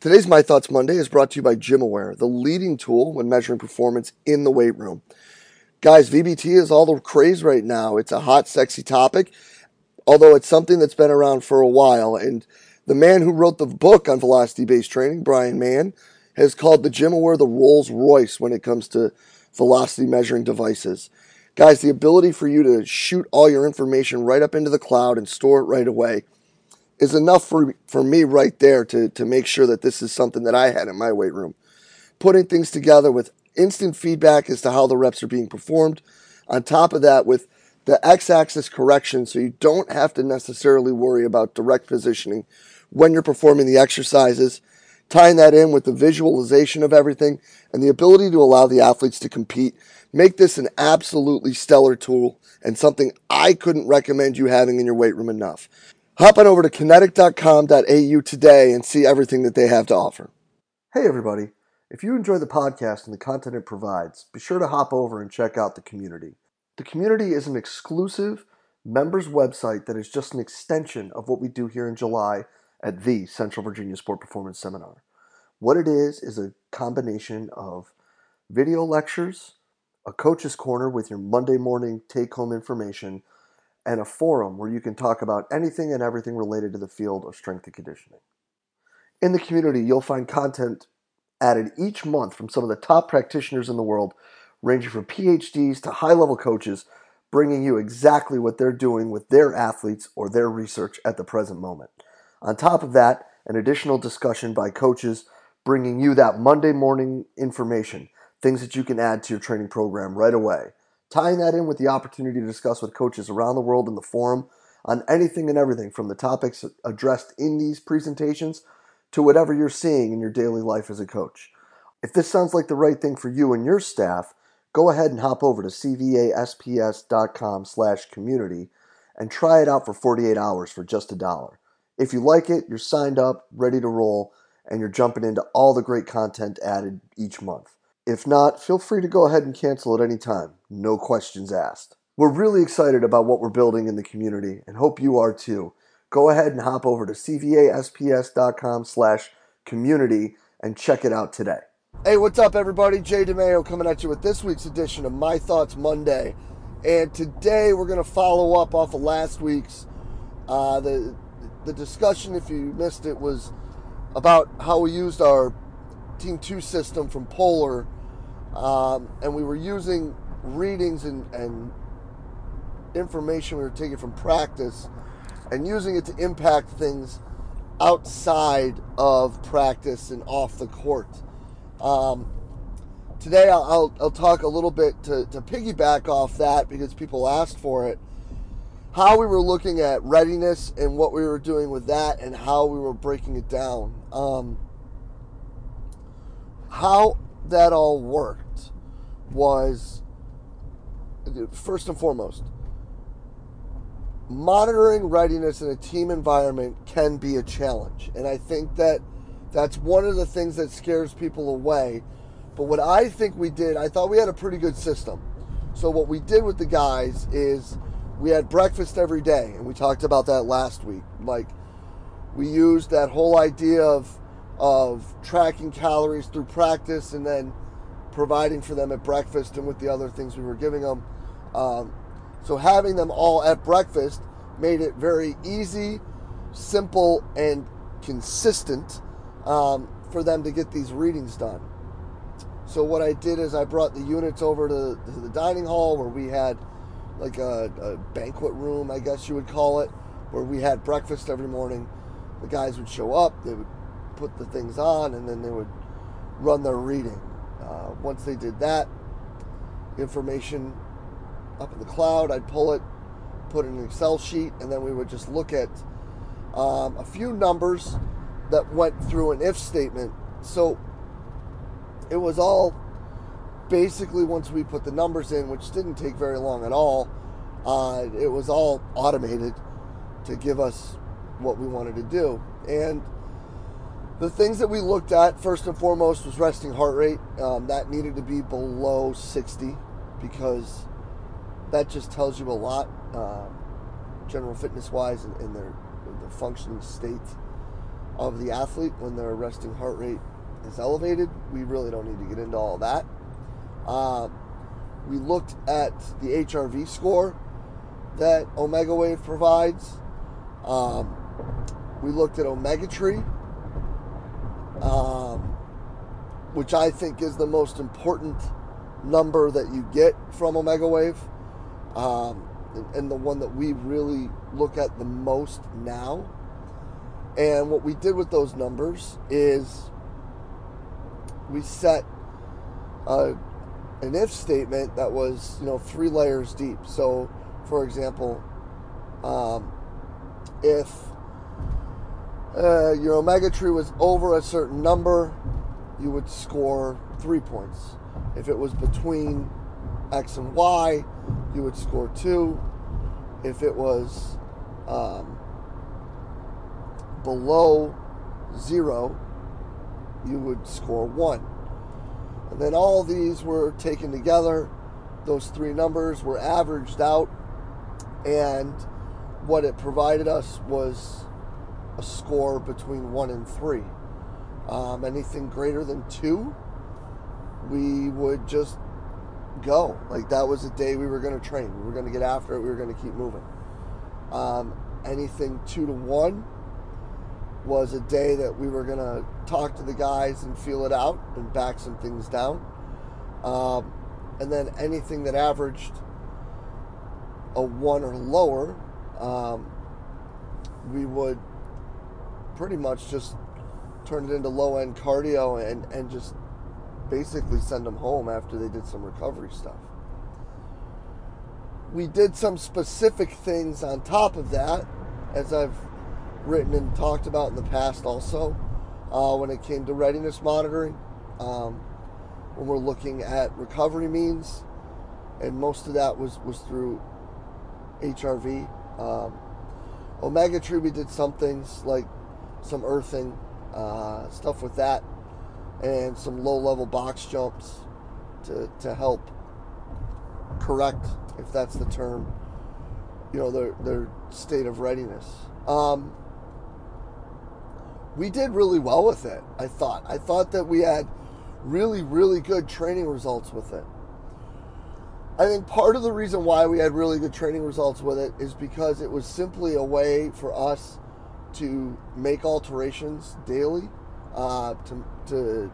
Today's My Thoughts Monday is brought to you by GymAware, the leading tool when measuring performance in the weight room. Guys, VBT is all the craze right now. It's a hot, sexy topic, although it's something that's been around for a while. And the man who wrote the book on velocity based training, Bryan Mann, has called the GymAware the Rolls Royce when it comes to velocity measuring devices. Guys, the ability for you to shoot all your information right up into the cloud and store it right away is enough for, for me right there to, to make sure that this is something that I had in my weight room. Putting things together with instant feedback as to how the reps are being performed. On top of that, with the x axis correction, so you don't have to necessarily worry about direct positioning when you're performing the exercises. Tying that in with the visualization of everything and the ability to allow the athletes to compete make this an absolutely stellar tool and something I couldn't recommend you having in your weight room enough. Hop on over to kinetic.com.au today and see everything that they have to offer. Hey, everybody. If you enjoy the podcast and the content it provides, be sure to hop over and check out the community. The community is an exclusive members website that is just an extension of what we do here in July at the Central Virginia Sport Performance Seminar. What it is is a combination of video lectures, a coach's corner with your Monday morning take home information, and a forum where you can talk about anything and everything related to the field of strength and conditioning. In the community, you'll find content added each month from some of the top practitioners in the world, ranging from PhDs to high level coaches, bringing you exactly what they're doing with their athletes or their research at the present moment. On top of that, an additional discussion by coaches bringing you that Monday morning information, things that you can add to your training program right away tying that in with the opportunity to discuss with coaches around the world in the forum on anything and everything from the topics addressed in these presentations to whatever you're seeing in your daily life as a coach. If this sounds like the right thing for you and your staff, go ahead and hop over to cvasps.com slash community and try it out for 48 hours for just a dollar. If you like it, you're signed up, ready to roll, and you're jumping into all the great content added each month. If not, feel free to go ahead and cancel at any time. No questions asked. We're really excited about what we're building in the community and hope you are too. Go ahead and hop over to cvasps.com slash community and check it out today. Hey, what's up, everybody? Jay DeMayo coming at you with this week's edition of My Thoughts Monday. And today we're going to follow up off of last week's. Uh, the, the discussion, if you missed it, was about how we used our Team 2 system from Polar, um, and we were using readings and, and information we were taking from practice and using it to impact things outside of practice and off the court. Um, today I'll, I'll, I'll, talk a little bit to, to piggyback off that because people asked for it. How we were looking at readiness and what we were doing with that and how we were breaking it down. Um, how that all worked was first and foremost monitoring readiness in a team environment can be a challenge. And i think that that's one of the things that scares people away. But what i think we did i thought we had a pretty good system. So what we did with the guys is we had breakfast every day and we talked about that last week like we used that whole idea of of tracking calories through practice and then providing for them at breakfast and with the other things we were giving them. Um, so having them all at breakfast made it very easy, simple, and consistent um, for them to get these readings done. So what I did is I brought the units over to, to the dining hall where we had like a, a banquet room, I guess you would call it, where we had breakfast every morning. The guys would show up, they would put the things on, and then they would run their reading. Uh, once they did that, information up in the cloud, I'd pull it, put it in an Excel sheet, and then we would just look at um, a few numbers that went through an if statement. So it was all basically once we put the numbers in, which didn't take very long at all, uh, it was all automated to give us what we wanted to do. And the things that we looked at first and foremost was resting heart rate. Um, that needed to be below 60 because that just tells you a lot, uh, general fitness wise, and, their, their functioning state. of the athlete when their resting heart rate is elevated. We really don't need to get into all that. Uh, we looked at the HRV score that Omegawave provides. Um, we looked at Omega Tree, um, which I think is the most important number that you get from Omegawave, um, and, and the one that we really look at the most now. And what we did with those numbers is we set a, an if statement that was, you know, three layers deep. So, for example, um, if uh, your omega tree was over a certain number, you would score three points. If it was between X and Y, you would score two. If it was um, below zero, you would score one. And then all these were taken together. Those three numbers were averaged out, and what it provided us was a score between one and three. Um, anything greater than two, we would just go. Like that was the day we were going to train. We were going to get after it. We were going to keep moving. Um, anything two to one was a day that we were going to talk to the guys and feel it out and back some things down. Um, and then anything that averaged a one or lower, um, we would pretty much just turn it into low end cardio and, and just basically send them home after they did some recovery stuff. We did some specific things on top of that, as I've written and talked about in the past also, uh, when it came to readiness monitoring. Um, when we're looking at recovery means, and most of that was, was through HRV. Um, Omega Tree, we did some things like some earthing, uh, stuff with that, and some low level box jumps to, to help correct, if that's the term, you know, their, their state of readiness. Um, we did really well with it, I thought. I thought that we had really, really good training results with it. I think part of the reason why we had really good training results with it is because it was simply a way for us to make alterations daily uh, to, to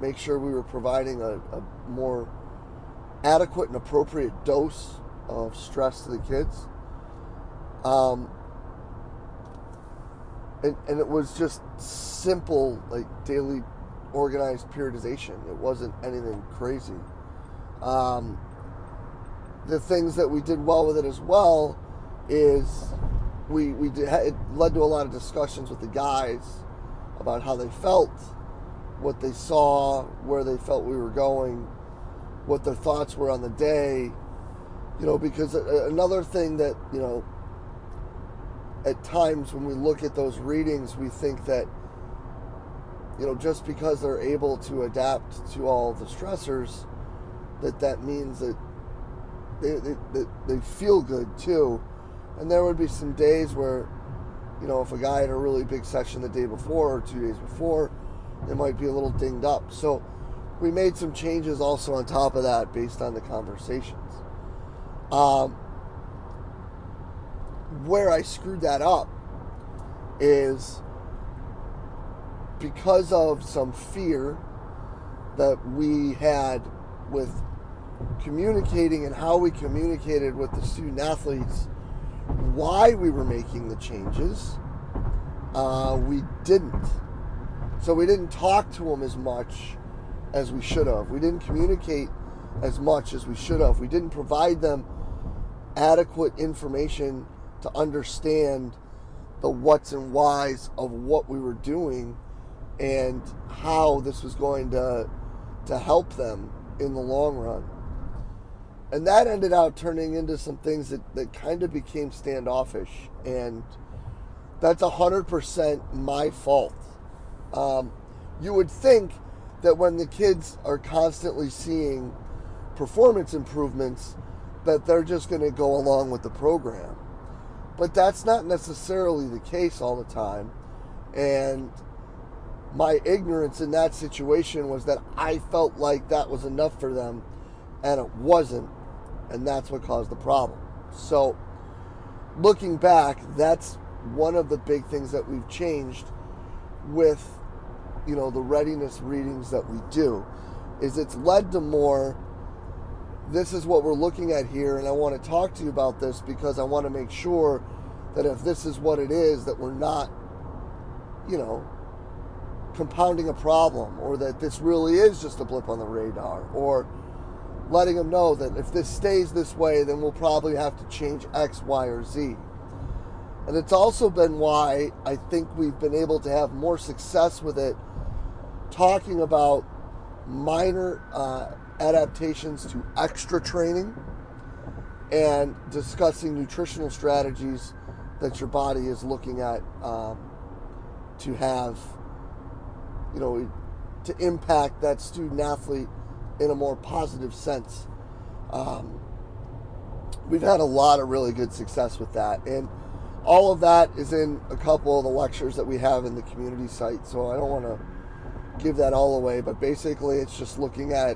make sure we were providing a, a more adequate and appropriate dose of stress to the kids. Um, and, and it was just simple, like daily organized periodization. It wasn't anything crazy. Um, the things that we did well with it as well is we we did, it led to a lot of discussions with the guys about how they felt, what they saw, where they felt we were going, what their thoughts were on the day. You know, because another thing that you know, at times when we look at those readings, we think that you know just because they're able to adapt to all the stressors, that that means that they, they, they, they feel good too and there would be some days where, you know, if a guy had a really big session the day before or two days before, they might be a little dinged up. So we made some changes also on top of that based on the conversations. Um, where I screwed that up is because of some fear that we had with communicating and how we communicated with the student athletes why we were making the changes. Uh, we didn't. So we didn't talk to them as much as we should have. We didn't communicate as much as we should have. We didn't provide them adequate information to understand the what's and whys of what we were doing and how this was going to to help them in the long run and that ended out turning into some things that, that kind of became standoffish. And that's 100% my fault. Um, you would think that when the kids are constantly seeing performance improvements that they're just going to go along with the program. But that's not necessarily the case all the time. And my ignorance in that situation was that I felt like that was enough for them, and it wasn't. And that's what caused the problem. So, looking back, that's one of the big things that we've changed with you know the readiness readings that we do is it's led to more this is what we're looking at here and I want to talk to you about this because I want to make sure that if this is what it is that we're not you know compounding a problem or that this really is just a blip on the radar or letting them know that if this stays this way then we'll probably have to change X, Y, or Z. And it's also been why I think we've been able to have more success with it talking about minor uh, adaptations to extra training and discussing nutritional strategies that your body is looking at um, to have, you know, to impact that student athlete in a more positive sense. Um, we've had a lot of really good success with that. And all of that is in a couple of the lectures that we have in the community site. So I don't want to give that all away, but basically it's just looking at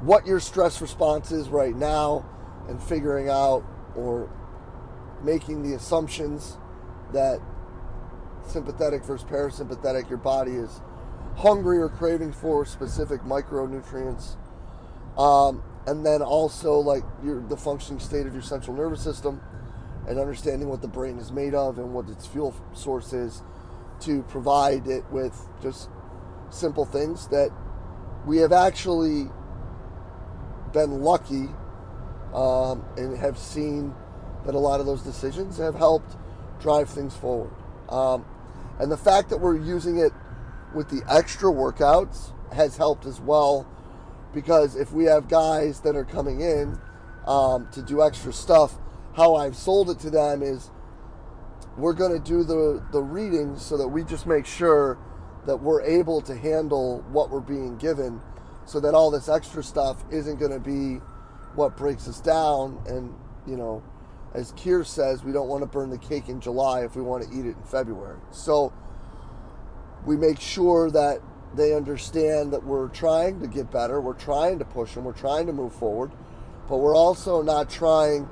what your stress response is right now and figuring out or making the assumptions that sympathetic versus parasympathetic, your body is hungry or craving for specific micronutrients. Um, and then also like your the functioning state of your central nervous system and understanding what the brain is made of and what its fuel source is to provide it with just simple things that we have actually been lucky um, and have seen that a lot of those decisions have helped drive things forward. Um, and the fact that we're using it with the extra workouts has helped as well because if we have guys that are coming in um, to do extra stuff, how I've sold it to them is we're going to do the, the readings so that we just make sure that we're able to handle what we're being given so that all this extra stuff isn't going to be what breaks us down. And, you know, as Keir says, we don't want to burn the cake in July if we want to eat it in February. So we make sure that they understand that we're trying to get better, we're trying to push them, we're trying to move forward, but we're also not trying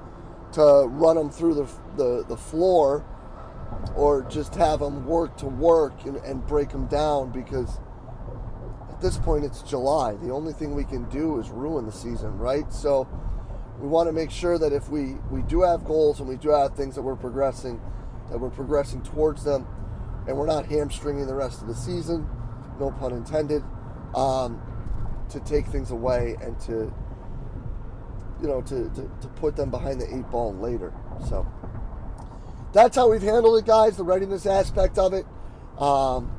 to run them through the, the, the floor or just have them work to work and, and break them down because at this point it's July. The only thing we can do is ruin the season, right? So we want to make sure that if we, we do have goals and we do have things that we're progressing, that we're progressing towards them and we're not hamstringing the rest of the season, no pun intended, um, to take things away and to you know to, to, to put them behind the eight ball later. So that's how we've handled it, guys. The readiness aspect of it. Um,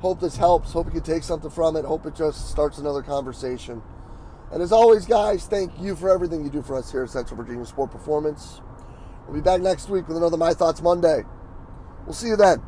hope this helps. Hope you can take something from it. Hope it just starts another conversation. And as always, guys, thank you for everything you do for us here at Central Virginia Sport Performance. We'll be back next week with another My Thoughts Monday. We'll see you then.